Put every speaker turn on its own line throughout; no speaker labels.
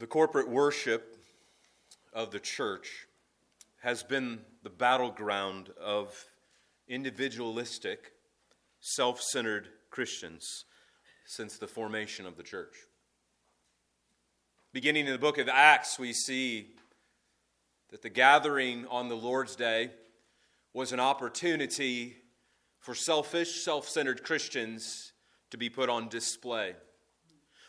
The corporate worship of the church has been the battleground of individualistic, self centered Christians since the formation of the church. Beginning in the book of Acts, we see that the gathering on the Lord's Day was an opportunity for selfish, self centered Christians to be put on display.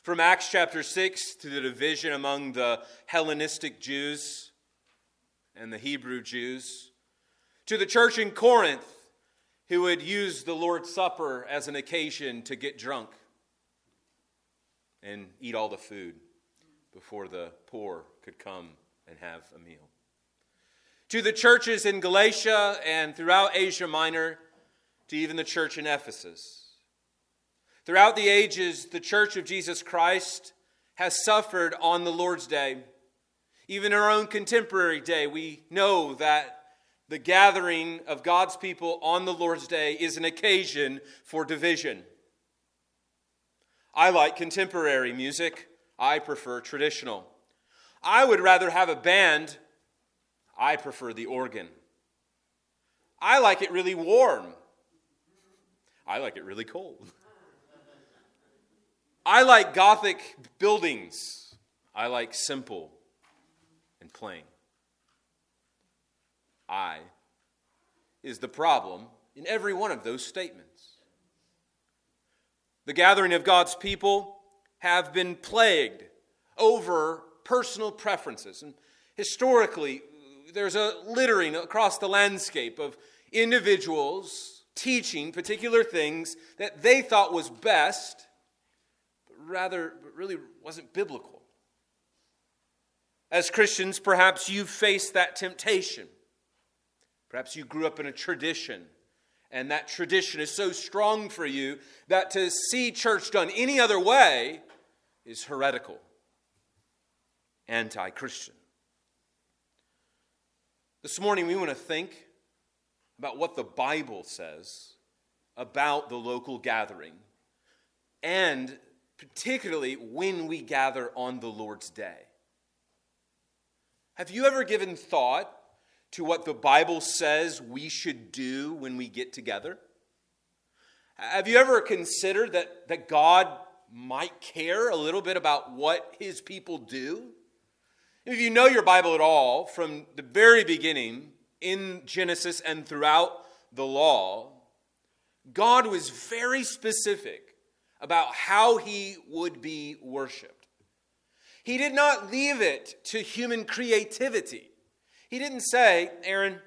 From Acts chapter 6 to the division among the Hellenistic Jews and the Hebrew Jews, to the church in Corinth who would use the Lord's Supper as an occasion to get drunk and eat all the food before the poor could come and have a meal. To the churches in Galatia and throughout Asia Minor, to even the church in Ephesus. Throughout the ages, the church of Jesus Christ has suffered on the Lord's Day. Even in our own contemporary day, we know that the gathering of God's people on the Lord's Day is an occasion for division. I like contemporary music. I prefer traditional. I would rather have a band. I prefer the organ. I like it really warm. I like it really cold. I like Gothic buildings. I like simple and plain. I is the problem in every one of those statements. The gathering of God's people have been plagued over personal preferences. And historically, there's a littering across the landscape of individuals teaching particular things that they thought was best, rather really wasn't biblical. As Christians, perhaps you've faced that temptation. Perhaps you grew up in a tradition, and that tradition is so strong for you that to see church done any other way is heretical, anti Christian. This morning, we want to think about what the Bible says about the local gathering, and particularly when we gather on the Lord's day. Have you ever given thought to what the Bible says we should do when we get together? Have you ever considered that, that God might care a little bit about what his people do? If you know your Bible at all, from the very beginning in Genesis and throughout the law, God was very specific about how he would be worshiped. He did not leave it to human creativity. He didn't say, Aaron,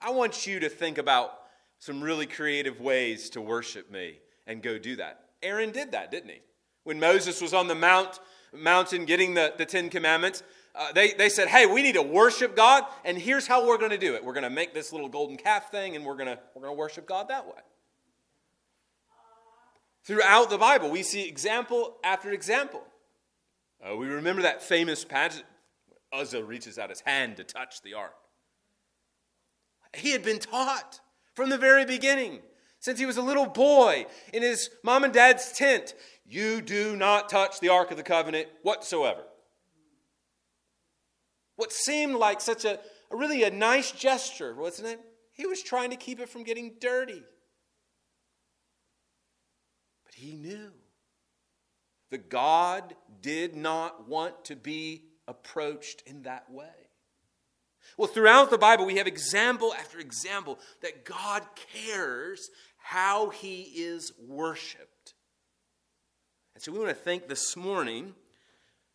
I want you to think about some really creative ways to worship me and go do that. Aaron did that, didn't he? When Moses was on the mount, mountain getting the, the Ten Commandments, uh, they, they said, hey, we need to worship God, and here's how we're going to do it. We're going to make this little golden calf thing, and we're going to we're going to worship God that way. Throughout the Bible, we see example after example. Uh, we remember that famous passage Uzzah reaches out his hand to touch the ark. He had been taught from the very beginning, since he was a little boy in his mom and dad's tent, you do not touch the ark of the covenant whatsoever. What seemed like such a, a really a nice gesture, wasn't it? He was trying to keep it from getting dirty. He knew that God did not want to be approached in that way. Well, throughout the Bible, we have example after example that God cares how he is worshiped. And so we want to think this morning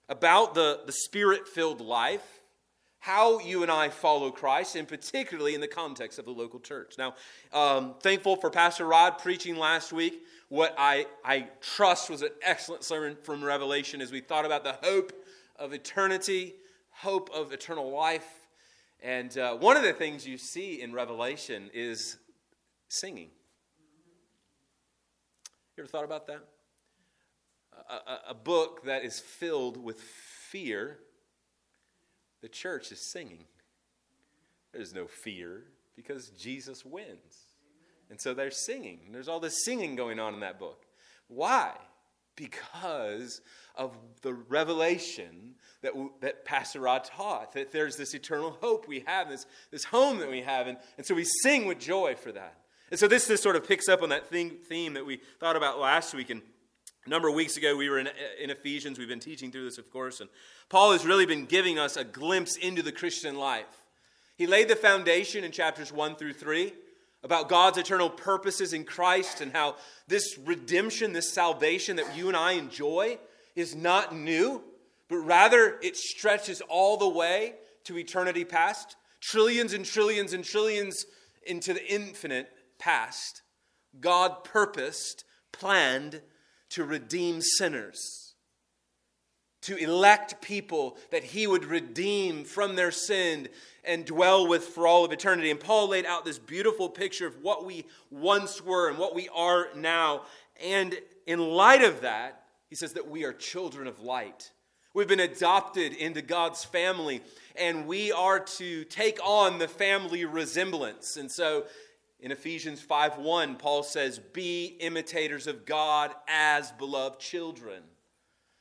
about the, the spirit filled life, how you and I follow Christ, and particularly in the context of the local church. Now, um, thankful for Pastor Rod preaching last week what I, I trust was an excellent sermon from Revelation as we thought about the hope of eternity, hope of eternal life. And uh, one of the things you see in Revelation is singing. You ever thought about that? A, a, a book that is filled with fear, the church is singing. There's no fear because Jesus wins. And so they're singing. And There's all this singing going on in that book. Why? because of the revelation that, that Pastor Rod taught, that there's this eternal hope we have, this, this home that we have. And, and so we sing with joy for that. And so this, this sort of picks up on that theme, theme that we thought about last week. And a number of weeks ago, we were in, in Ephesians. We've been teaching through this, of course. And Paul has really been giving us a glimpse into the Christian life. He laid the foundation in chapters 1 through 3 about God's eternal purposes in Christ and how this redemption, this salvation that you and I enjoy, is not new, but rather it stretches all the way to eternity past, trillions and trillions and trillions into the infinite past. God purposed, planned to redeem sinners to elect people that he would redeem from their sin and dwell with for all of eternity. And Paul laid out this beautiful picture of what we once were and what we are now. And in light of that, he says that we are children of light. We've been adopted into God's family, and we are to take on the family resemblance. And so in Ephesians 5 1, Paul says, Be imitators of God as beloved children.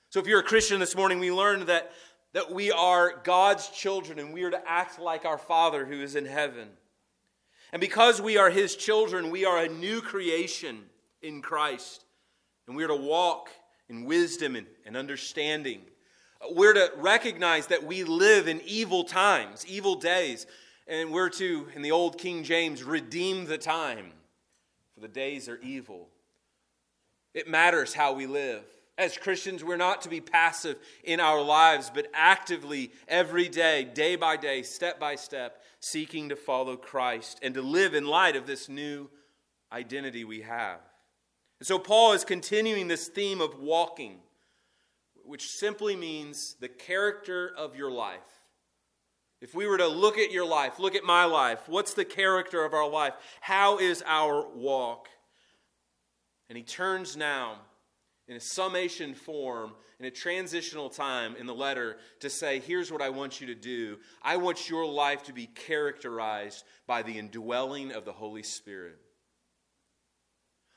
So if you're a Christian this morning, we learned that, that we are God's children and we are to act like our Father who is in heaven. And because we are His children, we are a new creation in Christ. And we are to walk in wisdom and, and understanding. We're to recognize that we live in evil times, evil days. And we're to, in the old King James, redeem the time, for the days are evil. It matters how we live. As Christians, we're not to be passive in our lives, but actively, every day, day by day, step by step, seeking to follow Christ and to live in light of this new identity we have. And so, Paul is continuing this theme of walking, which simply means the character of your life. If we were to look at your life, look at my life, what's the character of our life? How is our walk? And he turns now in a summation form, in a transitional time in the letter, to say, here's what I want you to do. I want your life to be characterized by the indwelling of the Holy Spirit.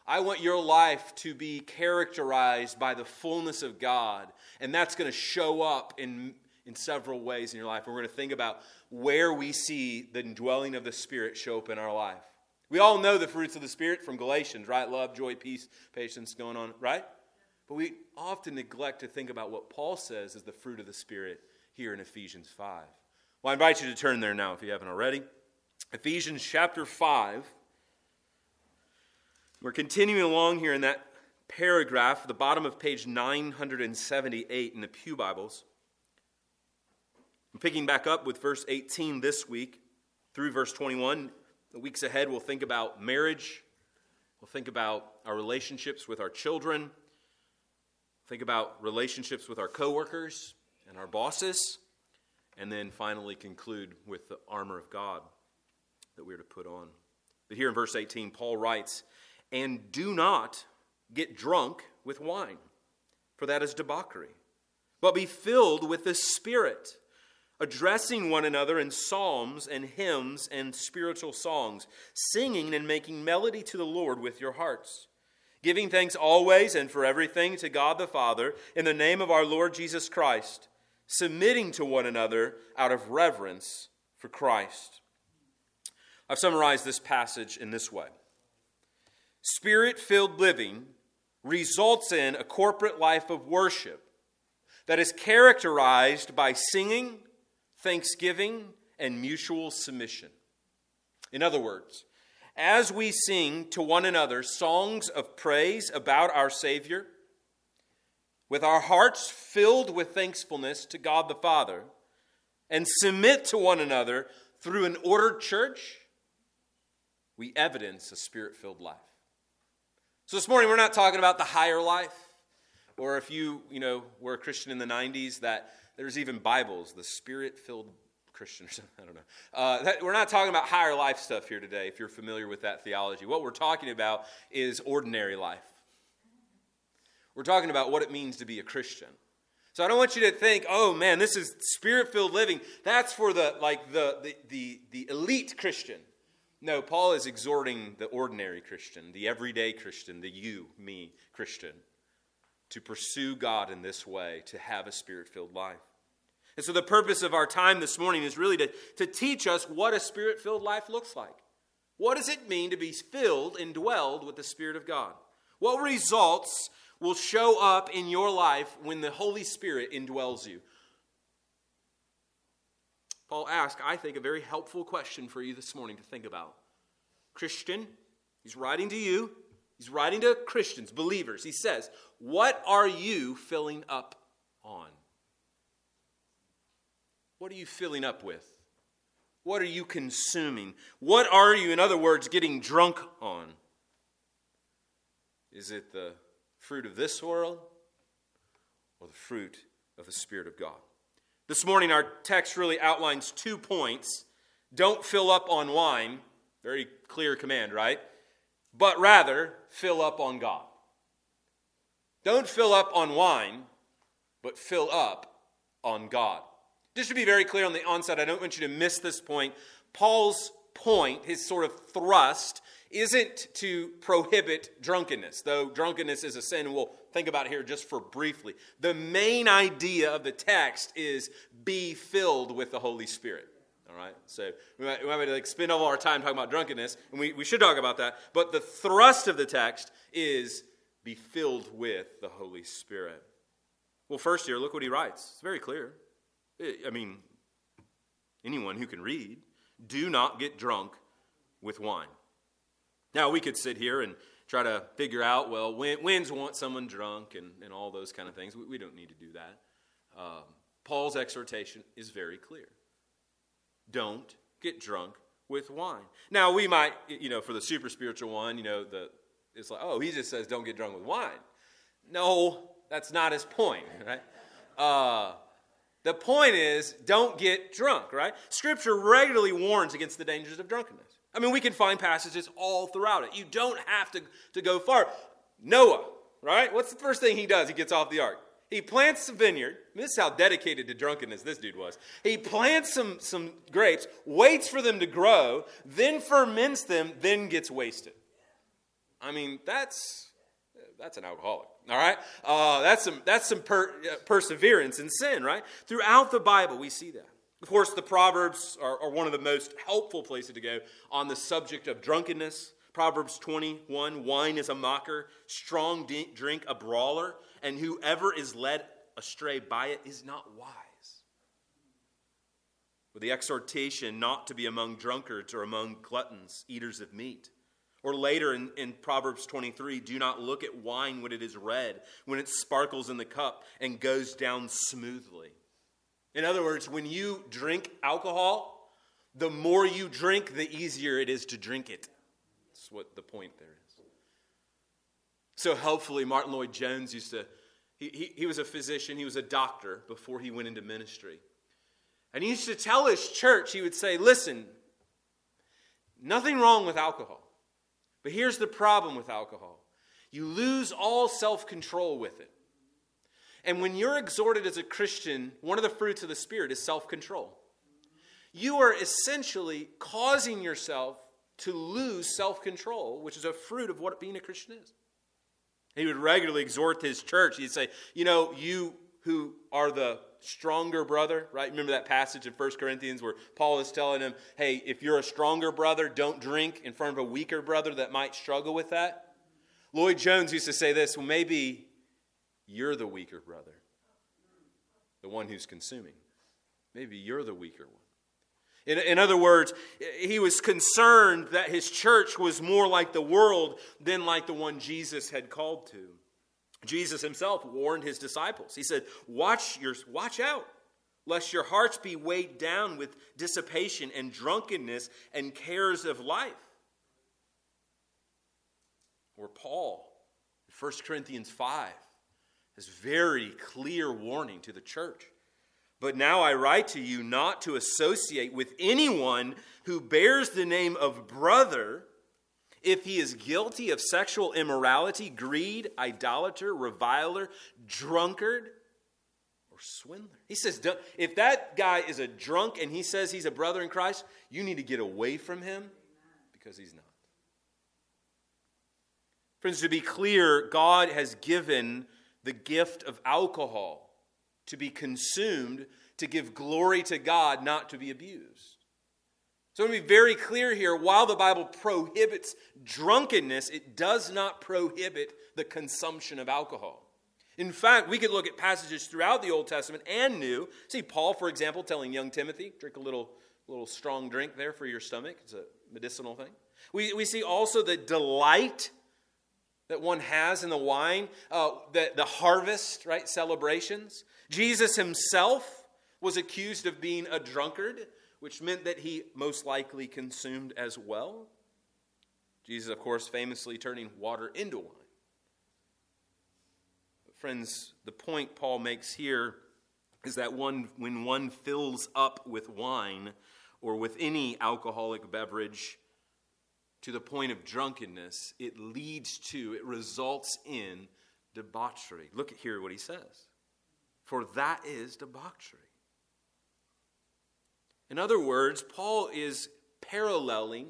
I want your life to be characterized by the fullness of God, and that's going to show up in, in several ways in your life. And we're going to think about where we see the indwelling of the Spirit show up in our life. We all know the fruits of the Spirit from Galatians, right? Love, joy, peace, patience, going on, right? But we often neglect to think about what Paul says is the fruit of the Spirit here in Ephesians 5. Well, I invite you to turn there now if you haven't already. Ephesians chapter 5. We're continuing along here in that paragraph, the bottom of page 978 in the Pew Bibles. I'm picking back up with verse 18 this week through verse 21. The weeks ahead, we'll think about marriage, we'll think about our relationships with our children Think about relationships with our coworkers and our bosses, and then finally conclude with the armor of God that we're to put on. But here in verse 18, Paul writes, And do not get drunk with wine, for that is debauchery, but be filled with the Spirit, addressing one another in psalms and hymns and spiritual songs, singing and making melody to the Lord with your hearts giving thanks always and for everything to God the Father in the name of our Lord Jesus Christ, submitting to one another out of reverence for Christ. I've summarized this passage in this way Spirit filled living results in a corporate life of worship that is characterized by singing, thanksgiving, and mutual submission. In other words, as we sing to one another songs of praise about our Savior, with our hearts filled with thankfulness to God the Father, and submit to one another through an ordered church, we evidence a spirit filled life. So this morning, we're not talking about the higher life, or if you, you know, were a Christian in the 90s, that there's even Bibles, the spirit filled Christian or something. I don't know. Uh, that, we're not talking about higher life stuff here today, if you're familiar with that theology. What we're talking about is ordinary life. We're talking about what it means to be a Christian. So I don't want you to think, oh man, this is spirit-filled living. That's for the like the the the, the elite Christian. No, Paul is exhorting the ordinary Christian, the everyday Christian, the you, me Christian, to pursue God in this way, to have a spirit filled life. And so, the purpose of our time this morning is really to, to teach us what a spirit filled life looks like. What does it mean to be filled and dwelled with the Spirit of God? What results will show up in your life when the Holy Spirit indwells you? Paul asked, I think, a very helpful question for you this morning to think about. Christian, he's writing to you, he's writing to Christians, believers. He says, What are you filling up on? What are you filling up with? What are you consuming? What are you, in other words, getting drunk on? Is it the fruit of this world or the fruit of the Spirit of God? This morning, our text really outlines two points. Don't fill up on wine, very clear command, right? But rather, fill up on God. Don't fill up on wine, but fill up on God. Just to be very clear on the onset, I don't want you to miss this point. Paul's point, his sort of thrust, isn't to prohibit drunkenness, though drunkenness is a sin we'll think about here just for briefly. The main idea of the text is be filled with the Holy Spirit. All right, so we might, we might like spend all our time talking about drunkenness, and we, we should talk about that. But the thrust of the text is be filled with the Holy Spirit. Well, first here, look what he writes. It's very clear. I mean, anyone who can read, do not get drunk with wine. Now, we could sit here and try to figure out, well, when, when's want someone drunk and, and all those kind of things. We, we don't need to do that. Um, Paul's exhortation is very clear don't get drunk with wine. Now, we might, you know, for the super spiritual one, you know, the, it's like, oh, he just says don't get drunk with wine. No, that's not his point, right? Uh, the point is, don't get drunk, right? Scripture regularly warns against the dangers of drunkenness. I mean, we can find passages all throughout it. You don't have to, to go far. Noah, right? What's the first thing he does? He gets off the ark. He plants a vineyard. This is how dedicated to drunkenness this dude was. He plants some, some grapes, waits for them to grow, then ferments them, then gets wasted. I mean, that's, that's an alcoholic. All right? Uh, that's some, that's some per, uh, perseverance in sin, right? Throughout the Bible, we see that. Of course, the Proverbs are, are one of the most helpful places to go on the subject of drunkenness. Proverbs 21 wine is a mocker, strong drink a brawler, and whoever is led astray by it is not wise. With the exhortation not to be among drunkards or among gluttons, eaters of meat. Or later in, in, Proverbs 23, do not look at wine when it is red, when it sparkles in the cup and goes down smoothly. In other words, when you drink alcohol, the more you drink, the easier it is to drink it. That's what the point there is. So helpfully, Martyn Lloyd-Jones used to, he, he, he was a physician, he was a doctor before he went into ministry. And he used to tell his church, he would say, listen, nothing wrong with alcohol. But here's the problem with alcohol you lose all self control with it. And when you're exhorted as a Christian, one of the fruits of the Spirit is self control. You are essentially causing yourself to lose self control, which is a fruit of what being a Christian is. He would regularly exhort his church. He'd say, You know, you who are the stronger brother, right? Remember that passage in 1 Corinthians where Paul is telling him, Hey, if you're a stronger brother, don't drink in front of a weaker brother that might struggle with that. Lloyd-Jones used to say this well, maybe you're the weaker brother, the one who's consuming. Maybe you're the weaker one. In, in, other words, he was concerned that his church was more like the world than like the one Jesus had called to. Jesus himself warned his disciples. He said, Watch, your, watch out, lest your hearts be weighed down with dissipation and drunkenness and cares of life. Or Paul, in 1 Corinthians 5, this very clear warning to the church. But now I write to you not to associate with anyone who bears the name of brother if he is guilty of sexual immorality, greed, idolater, reviler, drunkard, or swindler. He says, if that guy is a drunk and he says he's a brother in Christ, you need to get away from him because he's not. Friends, to be clear, God has given the gift of alcohol to be consumed to give glory to God, not to be abused. So let me be very clear here while the Bible prohibits drunkenness, it does not prohibit the consumption of alcohol. In fact, we could look at passages throughout the Old Testament and New. See Paul, for example, telling young Timothy, drink a little, little strong drink there for your stomach. It's a medicinal thing. We, we see also the delight that one has in the wine, uh, the, the harvest, right? Celebrations. Jesus himself was accused of being a drunkard, which meant that he most likely consumed as well. Jesus, of course, famously turning water into wine. But friends, the point Paul makes here is that one, when one fills up with wine or with any alcoholic beverage to the point of drunkenness, it leads to, it results in debauchery. Look at here what he says. For that is debauchery. In other words, Paul is paralleling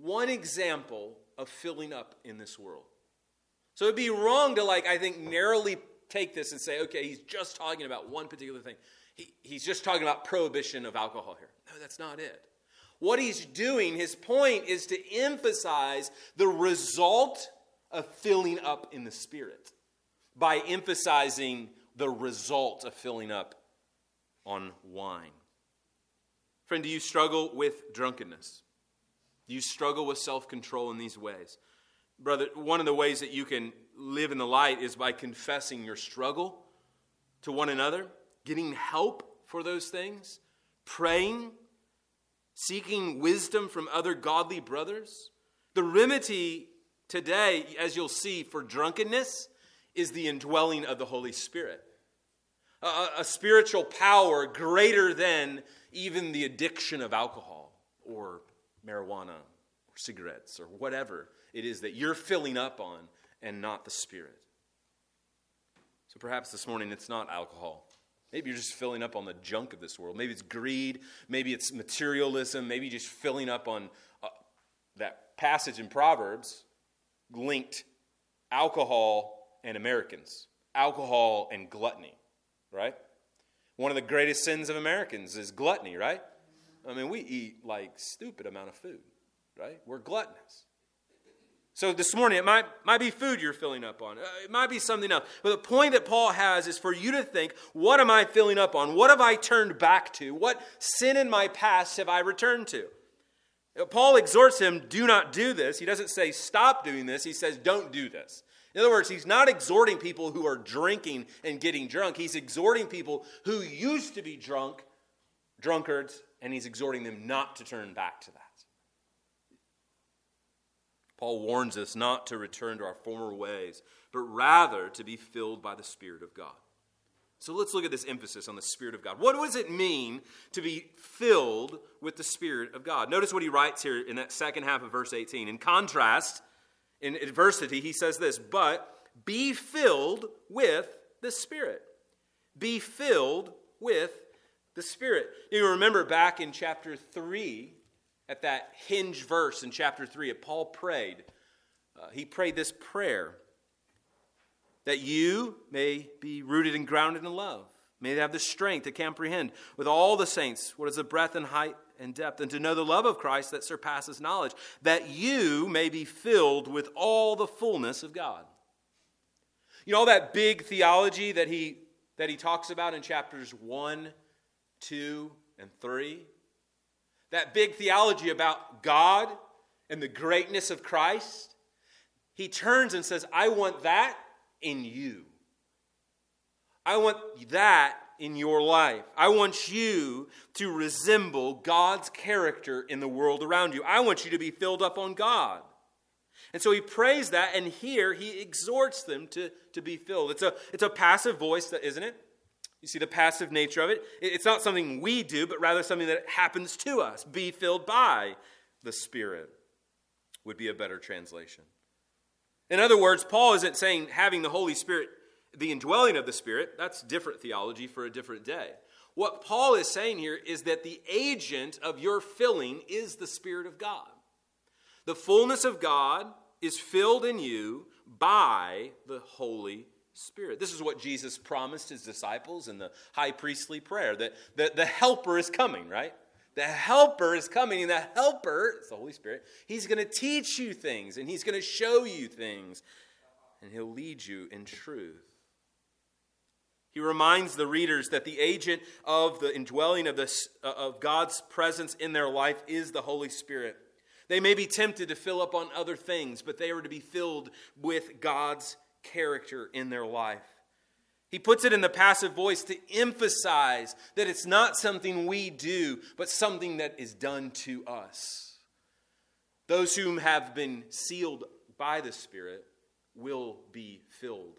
one example of filling up in this world. So it'd be wrong to, like, I think, narrowly take this and say, okay, he's just talking about one particular thing. He, he's just talking about prohibition of alcohol here. No, that's not it. What he's doing, his point is to emphasize the result of filling up in the Spirit by emphasizing the result of filling up on wine. Friend, do you struggle with drunkenness? Do you struggle with self control in these ways? Brother, one of the ways that you can live in the light is by confessing your struggle to one another, getting help for those things, praying, seeking wisdom from other godly brothers. The remedy today, as you'll see, for drunkenness is the indwelling of the Holy Spirit. A, a spiritual power greater than even the addiction of alcohol or marijuana or cigarettes or whatever it is that you're filling up on and not the Spirit. So perhaps this morning it's not alcohol. Maybe you're just filling up on the junk of this world. Maybe it's greed. Maybe it's materialism. Maybe just filling up on uh, that passage in Proverbs linked alcohol and Americans, alcohol and gluttony, right? One of the greatest sins of Americans is gluttony, right? I mean, we eat like stupid amount of food, right? We're gluttonous. So this morning, it might, might be food you're filling up on. Uh, it might be something else. But the point that Paul has is for you to think, what am I filling up on? What have I turned back to? What sin in my past have I returned to? Paul exhorts him, do not do this. He doesn't say stop doing this. He says don't do this. In other words, he's not exhorting people who are drinking and getting drunk. He's exhorting people who used to be drunk, drunkards, and he's exhorting them not to turn back to that. Paul warns us not to return to our former ways, but rather to be filled by the Spirit of God. So let's look at this emphasis on the Spirit of God. What does it mean to be filled with the Spirit of God? Notice what he writes here in that second half of verse 18. In contrast, in adversity, he says this, but be filled with the Spirit. Be filled with the Spirit. You remember back in chapter 3, at that hinge verse in chapter 3, Paul prayed. Uh, he prayed this prayer that you may be rooted and grounded in love, may they have the strength to comprehend with all the saints what is the breadth and height and depth, and to know the love of Christ that surpasses knowledge, that you may be filled with all the fullness of God. You know, all that big theology that he, that he talks about in chapters 1, 2, and 3? that big theology about God and the greatness of Christ, he turns and says, I want that in you. I want that in your life. I want you to resemble God's character in the world around you. I want you to be filled up on God. And so he prays that, and here he exhorts them to, to be filled. It's a, it's a passive voice, isn't it? You see the passive nature of it? It's not something we do, but rather something that happens to us. Be filled by the Spirit would be a better translation. In other words, Paul isn't saying having the Holy Spirit, the indwelling of the Spirit, that's different theology for a different day. What Paul is saying here is that the agent of your filling is the Spirit of God. The fullness of God is filled in you by the Holy Spirit. This is what Jesus promised his disciples in the high priestly prayer that the, the helper is coming, right? The helper is coming, and the helper, it's the Holy Spirit, he's going to teach you things, and he's going to show you things, and he'll lead you in truth. He reminds the readers that the agent of the indwelling of, this, uh, of God's presence in their life is the Holy Spirit. They may be tempted to fill up on other things, but they are to be filled with God's character in their life. He puts it in the passive voice to emphasize that it's not something we do, but something that is done to us. Those whom have been sealed by the Spirit will be filled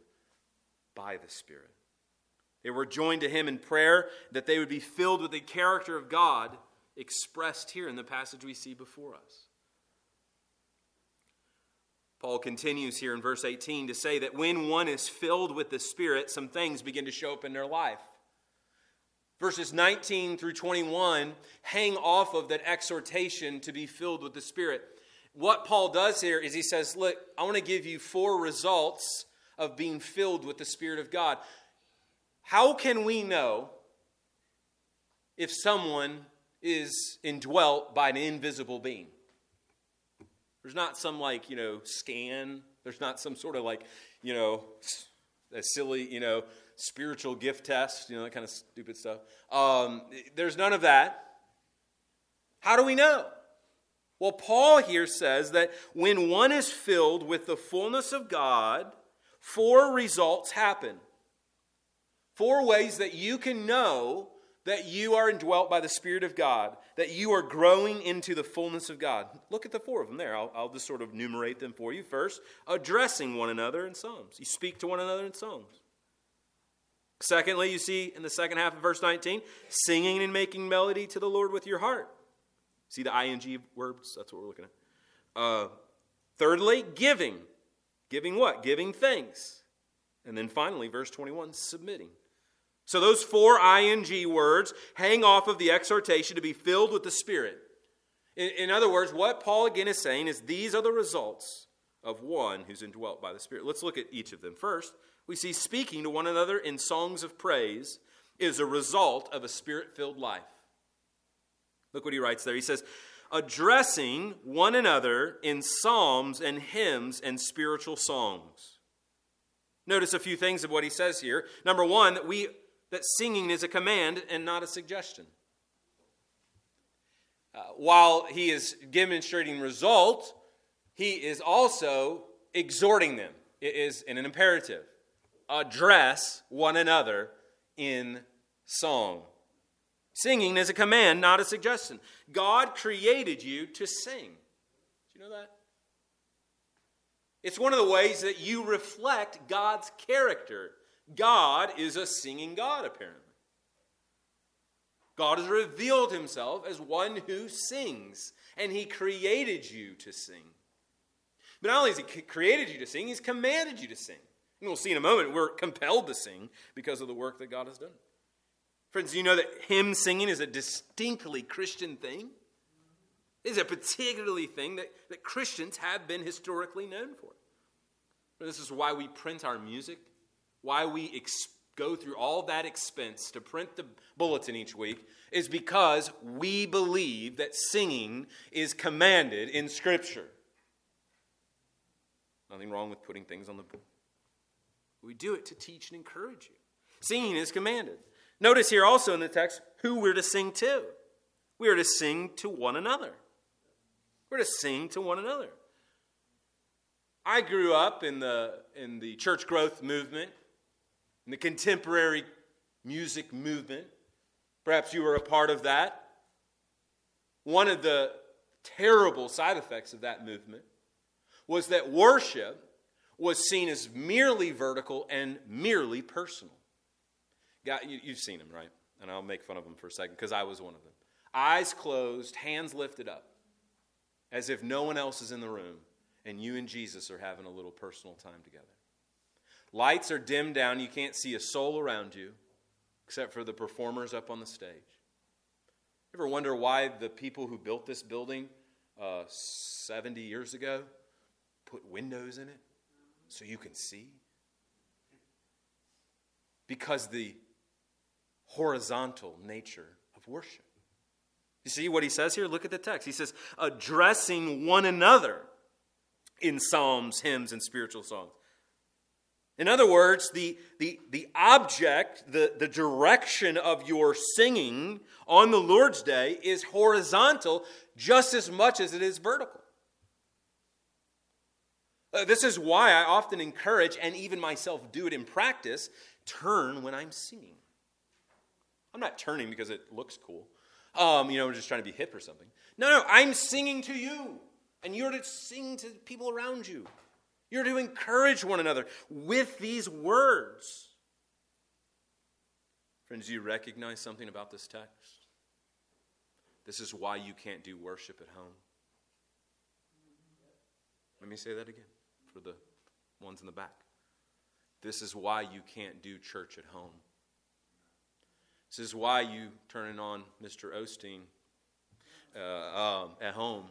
by the Spirit. They were joined to him in prayer that they would be filled with the character of God expressed here in the passage we see before us. Paul continues here in verse 18 to say that when one is filled with the Spirit, some things begin to show up in their life. Verses 19 through 21 hang off of that exhortation to be filled with the Spirit. What Paul does here is he says, Look, I want to give you four results of being filled with the Spirit of God. How can we know if someone is indwelt by an invisible being? There's not some like, you know, scan. There's not some sort of like, you know, a silly, you know, spiritual gift test, you know, that kind of stupid stuff. Um, there's none of that. How do we know? Well, Paul here says that when one is filled with the fullness of God, four results happen. Four ways that you can know that you are indwelt by the Spirit of God, that you are growing into the fullness of God. Look at the four of them there. I'll, I'll just sort of enumerate them for you. First, addressing one another in psalms. You speak to one another in psalms. Secondly, you see in the second half of verse 19, singing and making melody to the Lord with your heart. See the ing verbs? That's what we're looking at. Uh, thirdly, giving. Giving what? Giving thanks. And then finally, verse 21, submitting. So those four ing words hang off of the exhortation to be filled with the Spirit. In, in, other words, what Paul again is saying is these are the results of one who's indwelt by the Spirit. Let's look at each of them. First, we see speaking to one another in songs of praise is a result of a spirit filled life. Look what he writes there. He says, addressing one another in psalms and hymns and spiritual songs. Notice a few things of what he says here. Number one, that we that singing is a command and not a suggestion. Uh, while he is demonstrating result, he is also exhorting them. It is in an imperative. Address one another in song. Singing is a command, not a suggestion. God created you to sing. Do you know that? It's one of the ways that you reflect God's character God is a singing God, apparently. God has revealed himself as one who sings, and he created you to sing. But not only has he created you to sing, he's commanded you to sing. And we'll see in a moment, we're compelled to sing because of the work that God has done. Friends, do you know that hymn singing is a distinctly Christian thing? It is a particularly thing that, that Christians have been historically known for. This is why we print our music why we ex- go through all that expense to print the bulletin each week is because we believe that singing is commanded in Scripture. Nothing wrong with putting things on the board. We do it to teach and encourage you. Singing is commanded. Notice here also in the text who we're to sing to. We are to sing to one another. We're to sing to one another. I grew up in the, in the church growth movement in the contemporary music movement. Perhaps you were a part of that. One of the terrible side effects of that movement was that worship was seen as merely vertical and merely personal. God, you, have seen them, right? And I'll make fun of them for a second because I was one of them. Eyes closed, hands lifted up, as if no one else is in the room, and you and Jesus are having a little personal time together. Lights are dimmed down. You can't see a soul around you except for the performers up on the stage. Ever wonder why the people who built this building uh, 70 years ago put windows in it so you can see? because the horizontal nature of worship. You see what he says here? Look at the text. He says, addressing one another in psalms, hymns, and spiritual songs. In other words, the, the, the object, the, the direction of your singing on the Lord's Day is horizontal just as much as it is vertical. Uh, this is why I often encourage, and even myself do it in practice, turn when I'm singing. I'm not turning because it looks cool. Um, you know, I'm just trying to be hip or something. No, no, I'm singing to you, and you're to sing to people around you. You're to encourage one another with these words. Friends, do you recognize something about this text? This is why you can't do worship at home. Let me say that again for the ones in the back. This is why you can't do church at home. This is why you turning on Mr. Osteen uh, um, at home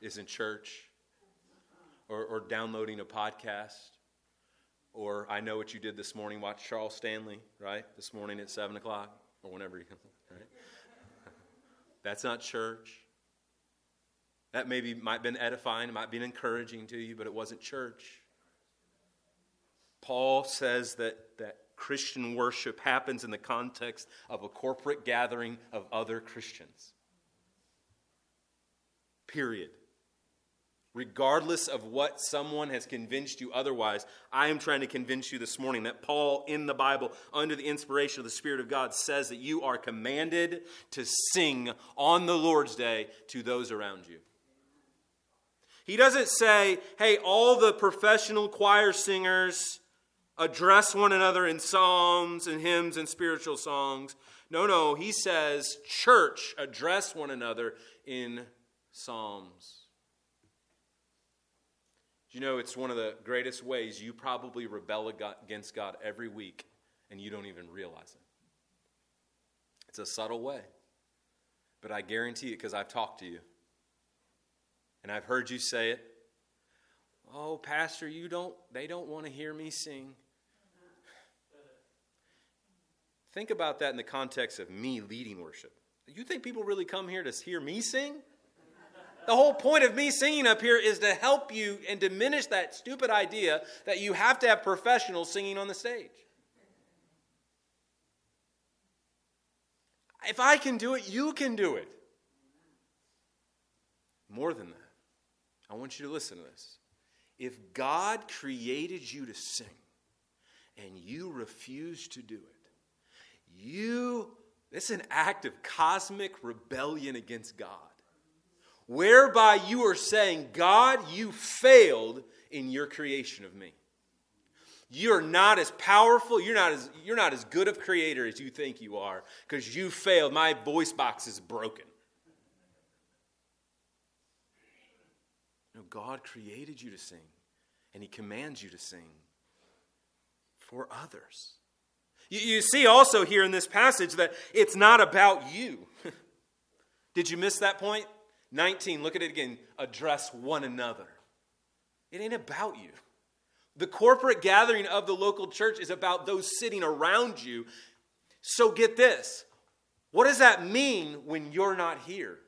isn't church, or, or downloading a podcast, or I know what you did this morning. Watch Charles Stanley, right? This morning at seven o'clock, or whenever you. Right? That's not church. That maybe might have been edifying, might have been encouraging to you, but it wasn't church. Paul says that, that Christian worship happens in the context of a corporate gathering of other Christians. Period. Regardless of what someone has convinced you otherwise, I am trying to convince you this morning that Paul in the Bible, under the inspiration of the Spirit of God, says that you are commanded to sing on the Lord's Day to those around you. He doesn't say, hey, all the professional choir singers address one another in psalms and hymns and spiritual songs. No, no, he says, church, address one another in psalms. You know, it's one of the greatest ways you probably rebel against God every week and you don't even realize it. It's a subtle way, but I guarantee it because I've talked to you and I've heard you say it. Oh, Pastor, you don't, they don't want to hear me sing. Think about that in the context of me leading worship. You think people really come here to hear me sing? The whole point of me singing up here is to help you and diminish that stupid idea that you have to have professionals singing on the stage. If I can do it, you can do it. More than that. I want you to listen to this. If God created you to sing and you refuse to do it, you, it's an act of cosmic rebellion against God, whereby you are saying, God, you failed in your creation of me. You're not as powerful, you're not as, you're not as good of creator as you think you are because you failed. My voice box is broken. No, God created you to sing, and He commands you to sing for others. You, you see also here in this passage that it's not about you. Did you miss that point? 19, look at it again. Address one another. It ain't about you. The corporate gathering of the local church is about those sitting around you. So get this. What does that mean when you're not here?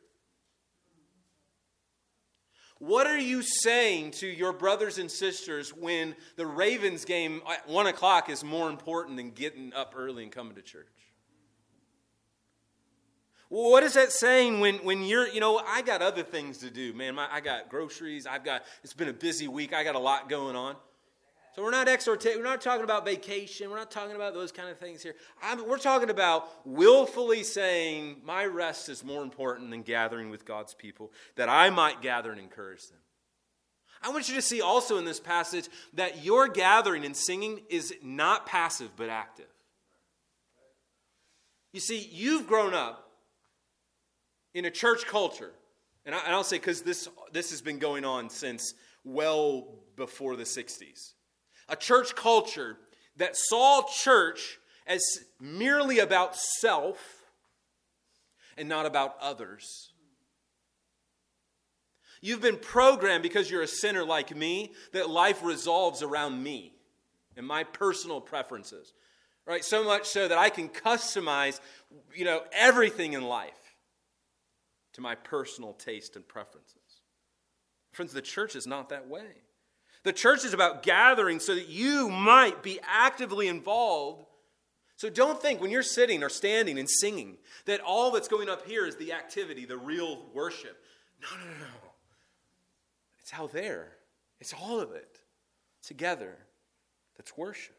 What are you saying to your brothers and sisters when the Ravens game at 1 o'clock is more important than getting up early and coming to church? What is that saying when, when you're, you know, I got other things to do, man. My, I got groceries. I've got, it's been a busy week. I got a lot going on. So we're not exhortating, we're not talking about vacation, we're not talking about those kind of things here. I'm, we're talking about willfully saying, My rest is more important than gathering with God's people, that I might gather and encourage them. I want you to see also in this passage that your gathering and singing is not passive but active. You see, you've grown up in a church culture, and I, don't say because this, this has been going on since well before the 60s a church culture that saw church as merely about self and not about others. You've been programmed because you're a sinner like me that life resolves around me and my personal preferences. right? So much so that I can customize, you know, everything in life to my personal taste and preferences. Friends, the church is not that way. The church is about gathering so that you might be actively involved. So don't think when you're sitting or standing and singing that all that's going up here is the activity, the real worship. No, no, no. It's out there, it's all of it together that's worship.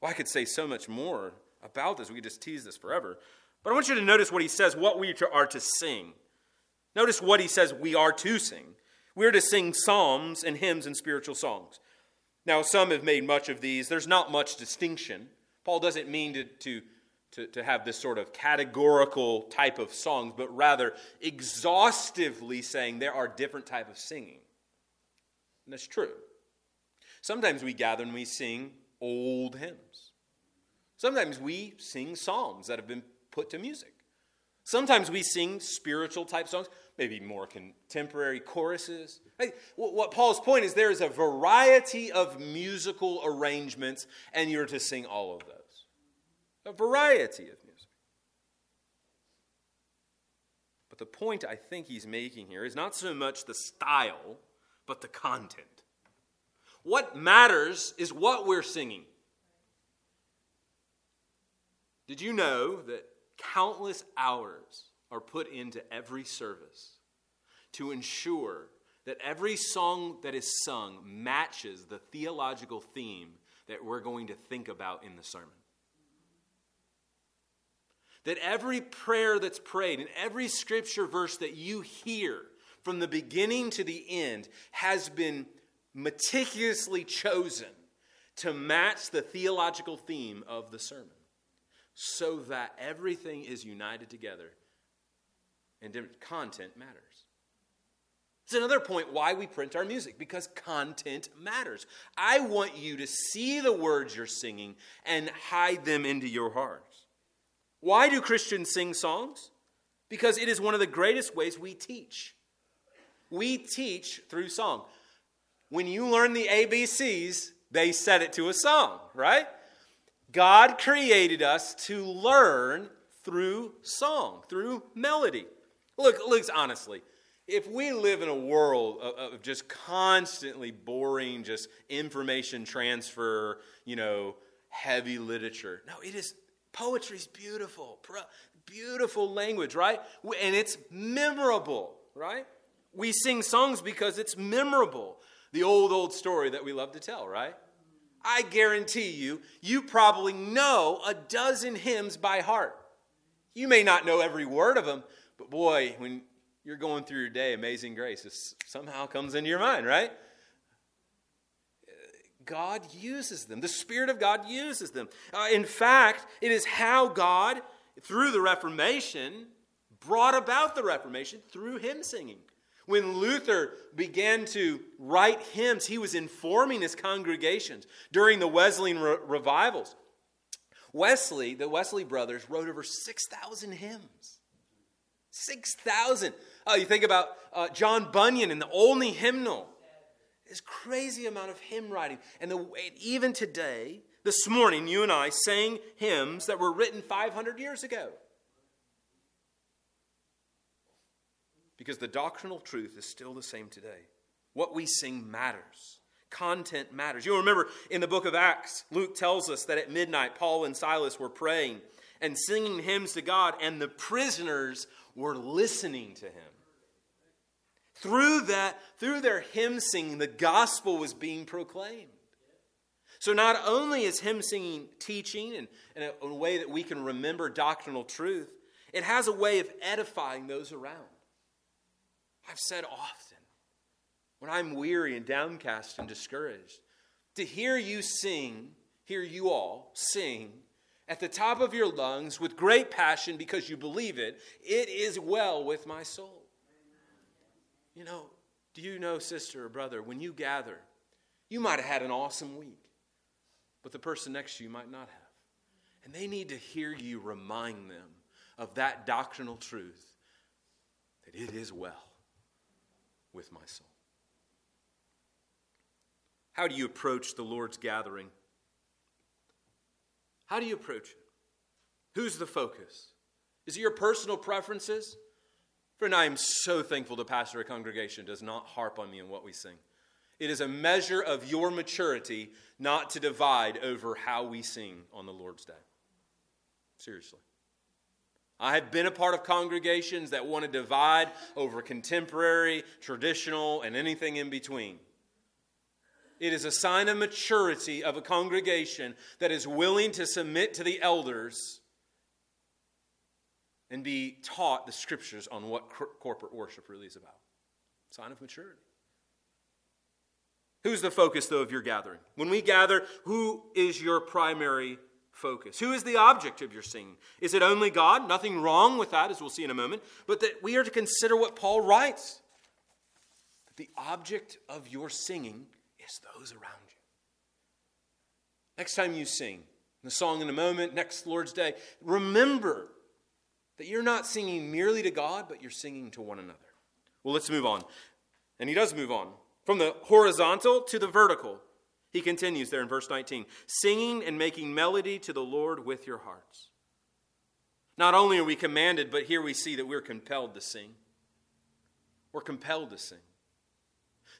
Well, I could say so much more about this. We could just tease this forever. But I want you to notice what he says, what we are to sing. Notice what he says we are to sing. We're to sing psalms and hymns and spiritual songs. Now, some have made much of these. There's not much distinction. Paul doesn't mean to, to, to, to have this sort of categorical type of songs, but rather exhaustively saying there are different type of singing. And that's true. Sometimes we gather and we sing old hymns. Sometimes we sing psalms that have been put to music. Sometimes we sing spiritual type songs, maybe more contemporary choruses. What Paul's point is there is a variety of musical arrangements, and you're to sing all of those. A variety of music. But the point I think he's making here is not so much the style, but the content. What matters is what we're singing. Did you know that countless hours are put into every service to ensure that every song that is sung matches the theological theme that we're going to think about in the sermon? That every prayer that's prayed and every scripture verse that you hear from the beginning to the end has been meticulously chosen to match the theological theme of the sermon so that everything is united together and content matters. It's another point why we print our music because content matters. I want you to see the words you're singing and hide them into your hearts. Why do Christians sing songs? Because it is one of the greatest ways we teach. We teach through song. When you learn the ABCs, they set it to a song, right? God created us to learn through song, through melody. Look, look honestly, if we live in a world of, of, just constantly boring, just information transfer, you know, heavy literature, no, it is poetry's beautiful, beautiful language, right? And it's memorable, right? We sing songs because it's memorable. The old, old story that we love to tell, right? I guarantee you, you probably know a dozen hymns by heart. You may not know every word of them, but boy, when you're going through your day, Amazing Grace this somehow comes into your mind, right? God uses them. The Spirit of God uses them. Uh, in fact, it is how God, through the Reformation, brought about the Reformation through hymn singing. When Luther began to write hymns, he was informing his congregations during the Wesleyan re- revivals. Wesley, the Wesley brothers, wrote over 6,000 hymns. 6,000. Oh, you think about uh, John Bunyan and the Olney hymnal. This crazy amount of hymn writing. And the, even today, this morning, you and I sang hymns that were written 500 years ago. because the doctrinal truth is still the same today. What we sing matters. Content matters. You'll remember in the book of Acts, Luke tells us that at midnight, Paul and Silas were praying and singing hymns to God, and the prisoners were listening to him. Through that, through their hymn singing, the gospel was being proclaimed. So not only is hymn singing teaching and a, a way that we can remember doctrinal truth, it has a way of edifying those around. I've said often, when I'm weary and downcast and discouraged, to hear you sing, hear you all sing at the top of your lungs with great passion because you believe it, it is well with my soul. You know, do you know, sister or brother, when you gather, you might have had an awesome week, but the person next to you might not have. And they need to hear you remind them of that doctrinal truth that it is well with my soul. How do you approach the Lord's gathering? How do you approach it? Who's the focus? Is it your personal preferences? Friend, I am so thankful to pastor a congregation does not harp on me in what we sing. It is a measure of your maturity not to divide over how we sing on the Lord's Day. Seriously. I have been a part of congregations that want to divide over contemporary, traditional, and anything in between. It is a sign of maturity of a congregation that is willing to submit to the elders and be taught the scriptures on what corporate worship really is about. Sign of maturity. Who's the focus, though, of your gathering? When we gather, who is your primary focus? Who is the object of your singing? Is it only God? Nothing wrong with that, as we'll see in a moment, but that we are to consider what Paul writes. That the object of your singing those around you. Next time you sing the song in a moment, next Lord's Day, remember that you're not singing merely to God, but you're singing to one another. Well, let's move on. And he does move on from the horizontal to the vertical. He continues there in verse 19 singing and making melody to the Lord with your hearts. Not only are we commanded, but here we see that we're compelled to sing. We're compelled to sing.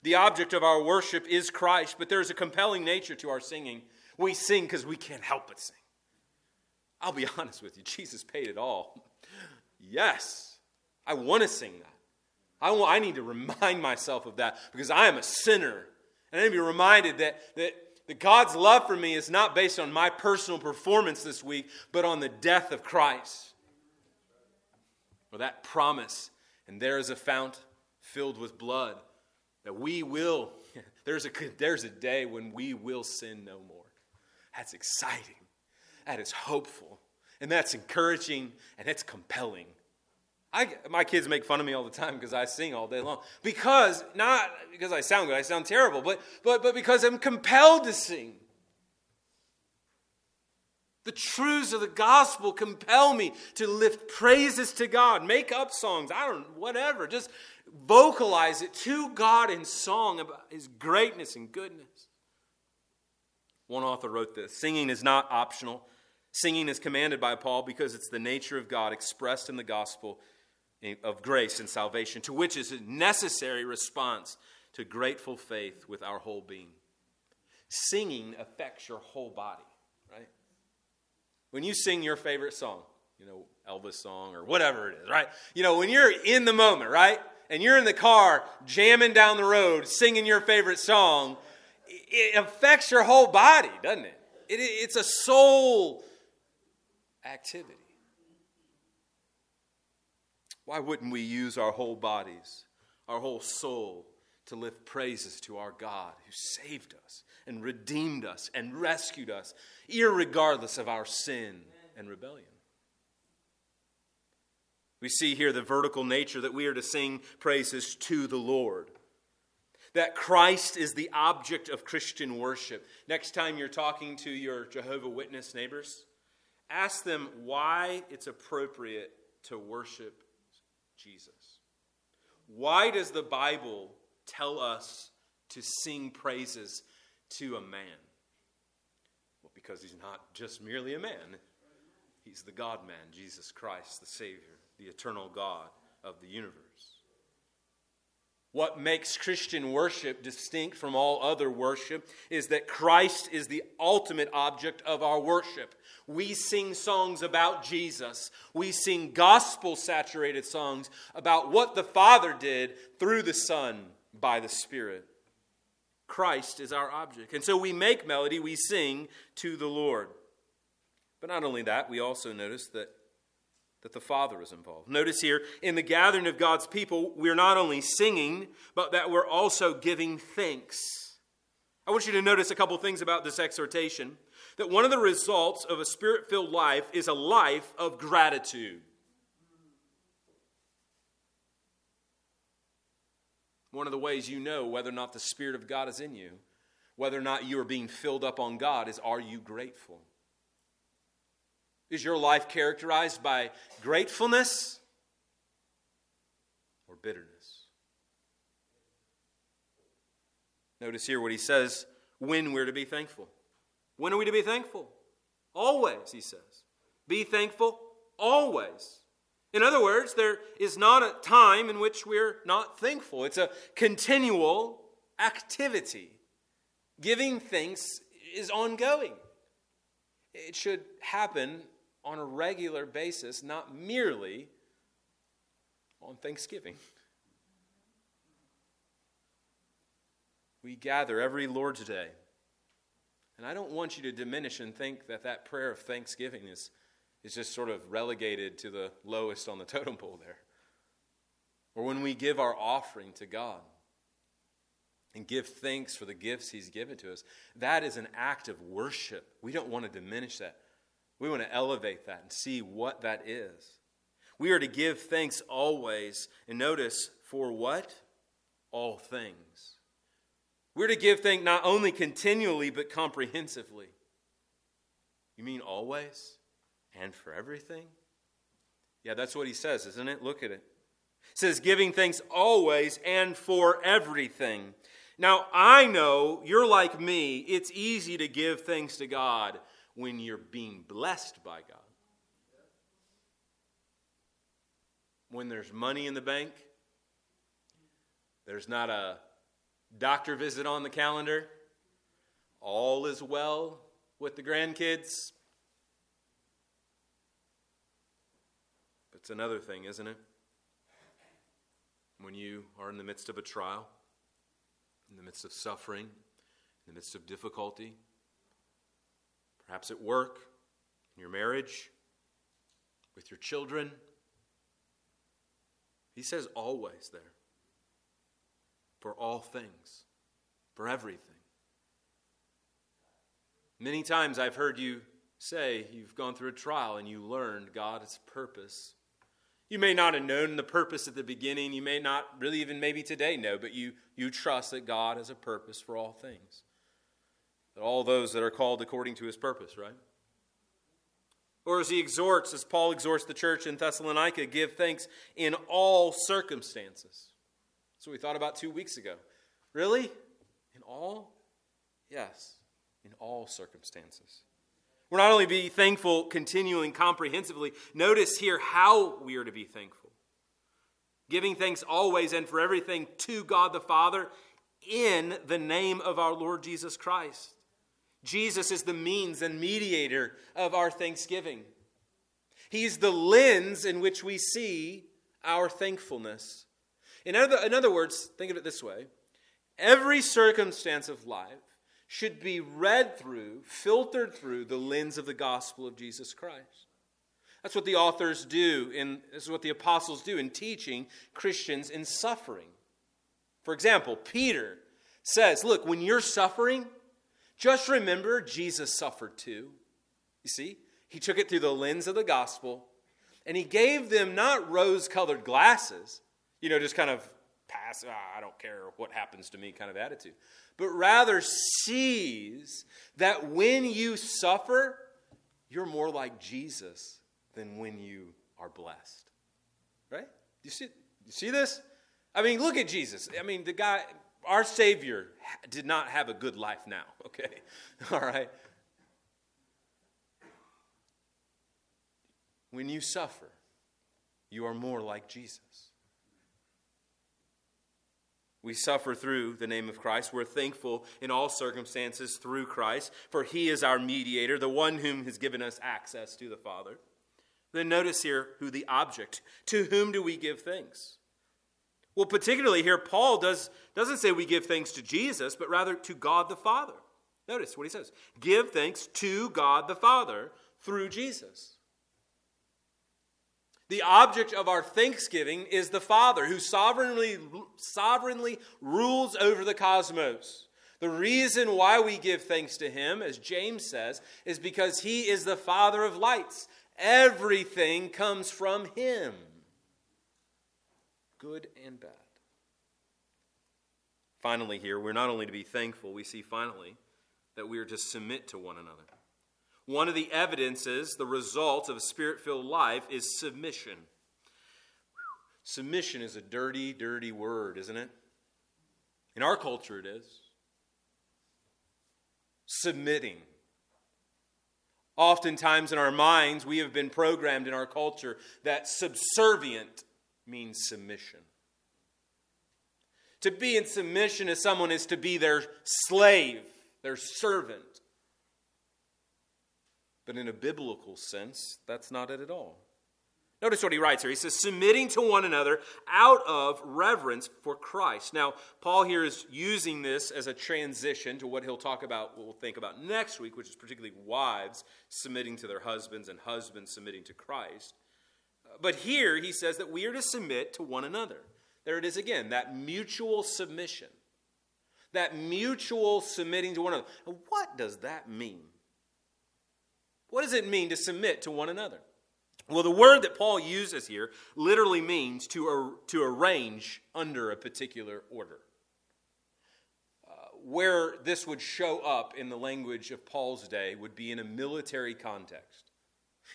The object of our worship is Christ, but there's a compelling nature to our singing. We sing because we can't help but sing. I'll be honest with you, Jesus paid it all. Yes, I want to sing that. I, want, I need to remind myself of that because I am a sinner. And I need to be reminded that, that, that God's love for me is not based on my personal performance this week, but on the death of Christ. Or that promise, and there is a fount filled with blood that we will, there's a, there's a day when we will sin no more. That's exciting. That is hopeful. And that's encouraging and that's compelling. I, my kids make fun of me all the time because I sing all day long. Because, not because I sound good, I sound terrible, but, but, but because I'm compelled to sing. The truths of the gospel compel me to lift praises to God, make up songs, I don't whatever. Just vocalize it to God in song about his greatness and goodness. One author wrote this Singing is not optional. Singing is commanded by Paul because it's the nature of God expressed in the gospel of grace and salvation, to which is a necessary response to grateful faith with our whole being. Singing affects your whole body, right? When you sing your favorite song, you know, Elvis song or whatever it is, right? You know, when you're in the moment, right? And you're in the car jamming down the road singing your favorite song, it affects your whole body, doesn't it? it it's a soul activity. Why wouldn't we use our whole bodies, our whole soul, to lift praises to our God who saved us and redeemed us and rescued us, regardless of our sin and rebellion? We see here the vertical nature that we are to sing praises to the Lord. That Christ is the object of Christian worship. Next time you're talking to your Jehovah Witness neighbors, ask them why it's appropriate to worship Jesus. Why does the Bible tell us to sing praises to a man? Well, because he's not just merely a man, he's the God man, Jesus Christ, the Savior, the eternal God of the universe. What makes Christian worship distinct from all other worship is that Christ is the ultimate object of our worship. We sing songs about Jesus. We sing gospel saturated songs about what the Father did through the Son by the Spirit. Christ is our object. And so we make melody, we sing to the Lord. But not only that, we also notice that, that the Father is involved. Notice here, in the gathering of God's people, we're not only singing, but that we're also giving thanks. I want you to notice a couple things about this exhortation that one of the results of a spirit filled life is a life of gratitude. One of the ways you know whether or not the Spirit of God is in you, whether or not you are being filled up on God, is are you grateful? Is your life characterized by gratefulness or bitterness? Notice here what he says when we're to be thankful. When are we to be thankful? Always, he says. Be thankful always. In other words, there is not a time in which we're not thankful. It's a continual activity. Giving thanks is ongoing. It should happen on a regular basis, not merely on Thanksgiving. We gather every Lord's Day. And I don't want you to diminish and think that that prayer of thanksgiving is, is just sort of relegated to the lowest on the totem pole there. Or when we give our offering to God and give thanks for the gifts He's given to us, that is an act of worship. We don't want to diminish that. We want to elevate that and see what that is. We are to give thanks always. And notice, for what? All things. We're to give thanks not only continually, but comprehensively. You mean always? And for everything? Yeah, that's what he says, isn't it? Look at it. It says, giving thanks always and for everything. Now, I know you're like me. It's easy to give thanks to God when you're being blessed by God. When there's money in the bank, there's not a doctor visit on the calendar, all is well with the grandkids. It's another thing, isn't it? When you are in the midst of a trial, in the midst of suffering, in the midst of difficulty, perhaps at work, in your marriage, with your children. He says always there. For all things, for everything. Many times I've heard you say you've gone through a trial and you learned God's purpose. You may not have known the purpose at the beginning. You may not really even maybe today know, but you, you trust that God has a purpose for all things that all those that are called according to his purpose, right? Or as he exhorts, as Paul exhorts the church in Thessalonica, give thanks in all circumstances. So we thought about two weeks ago. Really? In all? Yes, in all circumstances. We're not only be thankful continually and comprehensively, notice here how we are to be thankful. Giving thanks always and for everything to God the Father in the name of our Lord Jesus Christ. Jesus is the means and mediator of our thanksgiving. He's the lens in which we see our thankfulness. In other, in other words, think of it this way every circumstance of life should be read through, filtered through the lens of the gospel of Jesus Christ. That's what the authors do, in, this is what the apostles do in teaching Christians in suffering. For example, Peter says, Look, when you're suffering, just remember, Jesus suffered too. You see, he took it through the lens of the gospel, and he gave them not rose colored glasses, you know, just kind of pass, ah, I don't care what happens to me kind of attitude, but rather sees that when you suffer, you're more like Jesus than when you are blessed. Right? You see, you see this? I mean, look at Jesus. I mean, the guy, our Savior did not have a good life now, okay? All right? When you suffer, you are more like Jesus. We suffer through the name of Christ. We're thankful in all circumstances through Christ, for he is our mediator, the one whom has given us access to the Father. Then notice here who the object. To whom do we give thanks? Well, particularly here, Paul does, doesn't say we give thanks to Jesus, but rather to God the Father. Notice what he says give thanks to God the Father through Jesus. The object of our thanksgiving is the Father who sovereignly, sovereignly rules over the cosmos. The reason why we give thanks to him, as James says, is because he is the Father of lights. Everything comes from him good and bad. Finally, here, we're not only to be thankful, we see finally that we are to submit to one another. One of the evidences, the result of a spirit filled life, is submission. Submission is a dirty, dirty word, isn't it? In our culture, it is. Submitting. Oftentimes in our minds, we have been programmed in our culture that subservient means submission. To be in submission to someone is to be their slave, their servant. But in a biblical sense, that's not it at all. Notice what he writes here. He says, submitting to one another out of reverence for Christ. Now, Paul here is using this as a transition to what he'll talk about, what we'll think about next week, which is particularly wives submitting to their husbands and husbands submitting to Christ. But here he says that we are to submit to one another. There it is again, that mutual submission. That mutual submitting to one another. what does that mean? What does it mean to submit to one another? Well, the word that Paul uses here literally means to, ar- to arrange under a particular order. Uh, where this would show up in the language of Paul's day would be in a military context.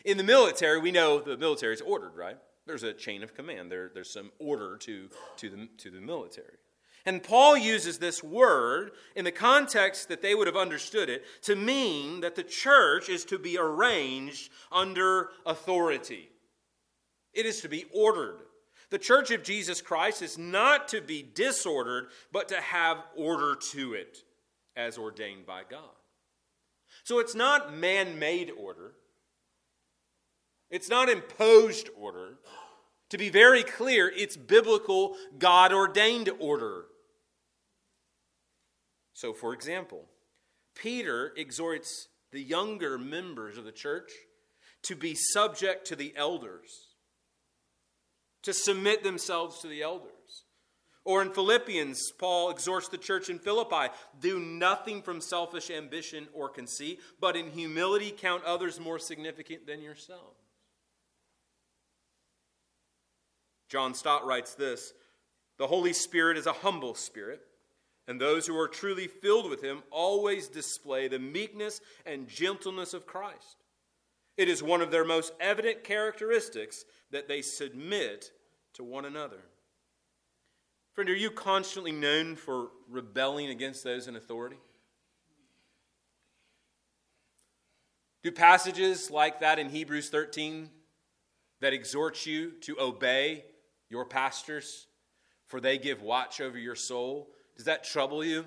In the military, we know the military is ordered, right? There's a chain of command, there, there's some order to, to, the, to the military. And Paul uses this word in the context that they would have understood it to mean that the church is to be arranged under authority. It is to be ordered. The church of Jesus Christ is not to be disordered, but to have order to it as ordained by God. So it's not man made order, it's not imposed order. To be very clear, it's biblical, God ordained order. So, for example, Peter exhorts the younger members of the church to be subject to the elders, to submit themselves to the elders. Or in Philippians, Paul exhorts the church in Philippi do nothing from selfish ambition or conceit, but in humility count others more significant than yourselves. John Stott writes this The Holy Spirit is a humble spirit and those who are truly filled with him always display the meekness and gentleness of Christ. It is one of their most evident characteristics that they submit to one another. Friend, are you constantly known for rebelling against those in authority? Do passages like that in Hebrews 13 that exhort you to obey your pastors, for they give watch over your soul, does that trouble you?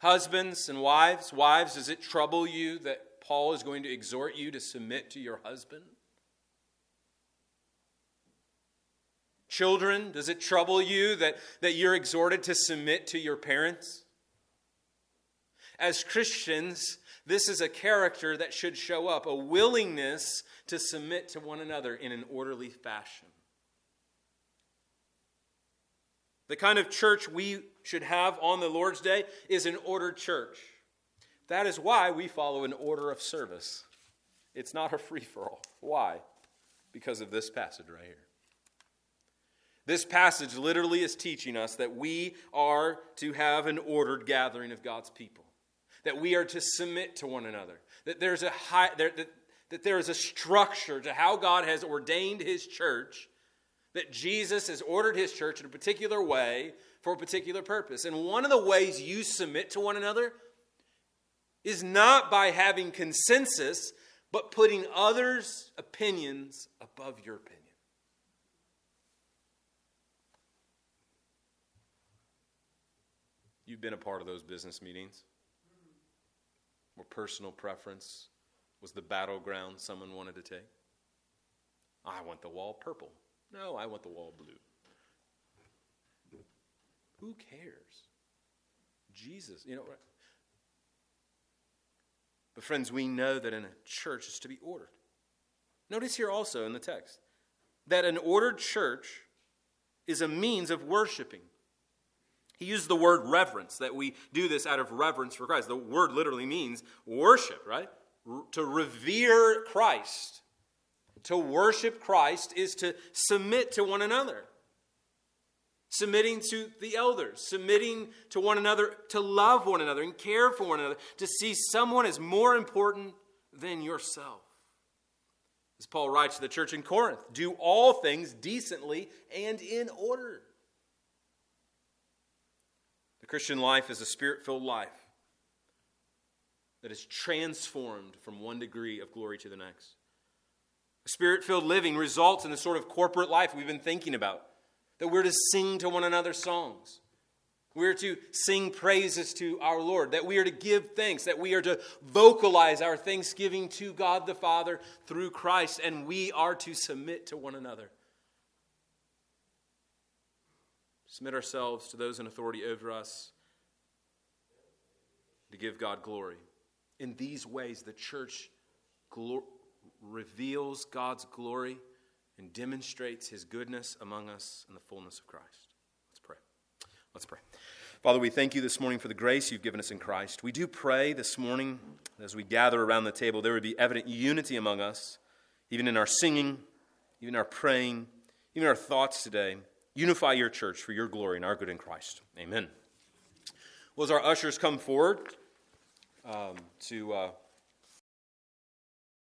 Husbands and wives, wives, does it trouble you that Paul is going to exhort you to submit to your husband? Children, does it trouble you that, that you're exhorted to submit to your parents? As Christians, this is a character that should show up a willingness to submit to one another in an orderly fashion. The kind of church we should have on the Lord's Day is an ordered church. That is why we follow an order of service. It's not a free for all. Why? Because of this passage right here. This passage literally is teaching us that we are to have an ordered gathering of God's people, that we are to submit to one another, that there's a high, there, that, that there is a structure to how God has ordained His church that Jesus has ordered his church in a particular way for a particular purpose. And one of the ways you submit to one another is not by having consensus, but putting others' opinions above your opinion. You've been a part of those business meetings where personal preference was the battleground someone wanted to take. I want the wall purple. No, I want the wall blue. Who cares? Jesus, you know. But, friends, we know that in a church is to be ordered. Notice here also in the text that an ordered church is a means of worshiping. He used the word reverence, that we do this out of reverence for Christ. The word literally means worship, right? to revere Christ. To worship Christ is to submit to one another. Submitting to the elders, submitting to one another, to love one another and care for one another, to see someone as more important than yourself. As Paul writes to the church in Corinth, do all things decently and in order. Christian life is a spirit filled life. that is transformed from one degree of glory to the next. Spirit filled living results in the sort of corporate life we've been thinking about, that we're to sing to one another songs. We're to sing praises to our Lord, that we are to give thanks, that we are to vocalize our thanksgiving to God the Father through Christ, and we are to submit to one another. Submit ourselves to those in authority over us to give God glory. In these ways, the church reveals God's glory and demonstrates his goodness among us in the fullness of Christ. Let's pray. Let's pray. Father, we thank you this morning for the grace you've given us in Christ. We do pray this morning as we gather around the table, there would be evident unity among us, even in our singing, even our praying, even our thoughts today. Unify your church for your glory and our good in Christ. Amen. Well, as our ushers come forward um, to. Uh,